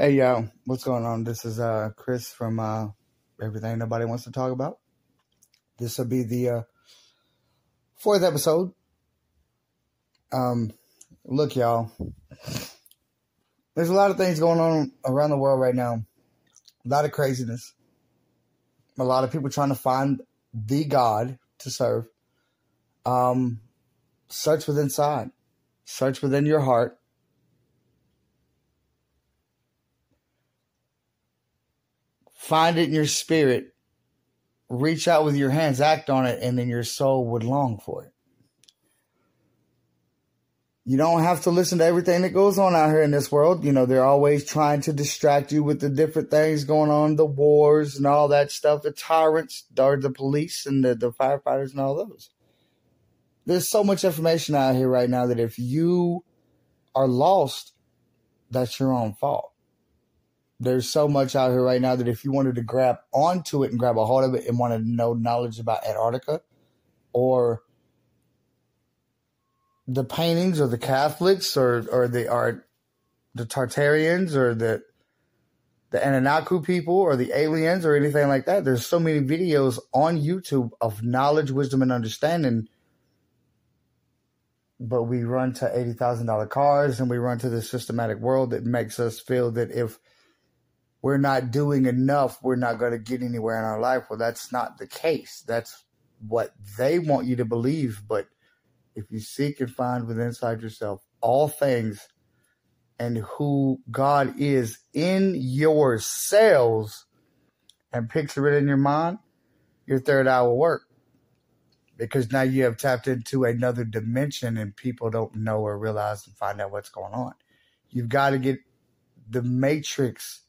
Hey y'all, what's going on? This is uh Chris from uh Everything Nobody Wants to Talk About. This will be the uh fourth episode. Um look y'all. There's a lot of things going on around the world right now. A lot of craziness. A lot of people trying to find the God to serve. Um search within inside. Search within your heart find it in your spirit, reach out with your hands, act on it, and then your soul would long for it. You don't have to listen to everything that goes on out here in this world. You know, they're always trying to distract you with the different things going on, the wars and all that stuff, the tyrants, the police and the, the firefighters and all those. There's so much information out here right now that if you are lost, that's your own fault there's so much out here right now that if you wanted to grab onto it and grab a hold of it and wanted to know knowledge about Antarctica or the paintings or the Catholics or or the art the Tartarians or the the Anunnaki people or the aliens or anything like that. There's so many videos on YouTube of knowledge, wisdom, and understanding. But we run to eighty thousand dollar cars and we run to the systematic world that makes us feel that if we're not doing enough, we're not going to get anywhere in our life. Well, that's not the case. That's what they want you to believe. But if you seek and find within inside yourself all things and who God is in your cells and picture it in your mind, your third eye will work. Because now you have tapped into another dimension and people don't know or realize and find out what's going on. You've got to get the matrix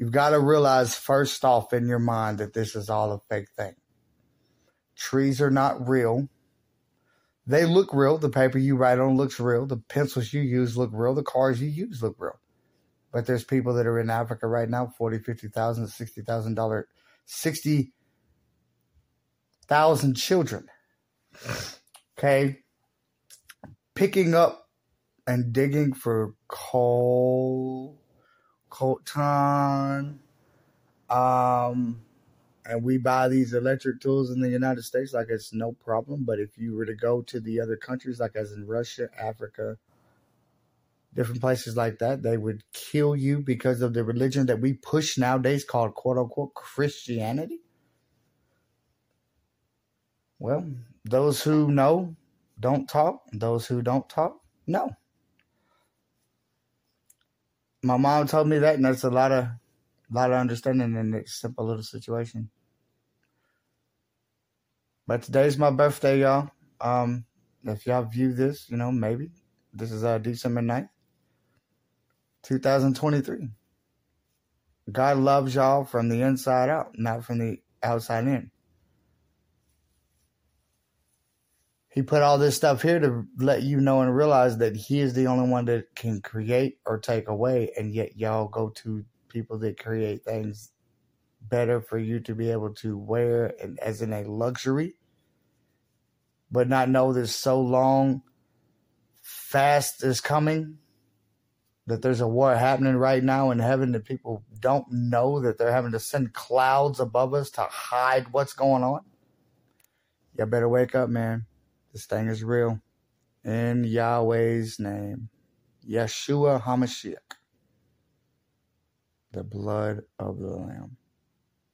You've got to realize first off in your mind that this is all a fake thing. Trees are not real. They look real. The paper you write on looks real. The pencils you use look real. The cars you use look real. But there's people that are in Africa right now, forty, fifty thousand, sixty thousand dollar, sixty thousand children. Okay, picking up and digging for coal coltan, um, and we buy these electric tools in the United States like it's no problem. But if you were to go to the other countries, like as in Russia, Africa, different places like that, they would kill you because of the religion that we push nowadays called quote unquote Christianity. Well, those who know don't talk, those who don't talk, no my mom told me that, and that's a lot of, lot of understanding in this simple little situation. But today's my birthday, y'all. Um, if y'all view this, you know, maybe this is uh December 9th, 2023. God loves y'all from the inside out, not from the outside in. He put all this stuff here to let you know and realize that he is the only one that can create or take away and yet y'all go to people that create things better for you to be able to wear and as in a luxury but not know that so long fast is coming that there's a war happening right now in heaven that people don't know that they're having to send clouds above us to hide what's going on? You better wake up man this thing is real. In Yahweh's name. Yeshua HaMashiach. The blood of the Lamb.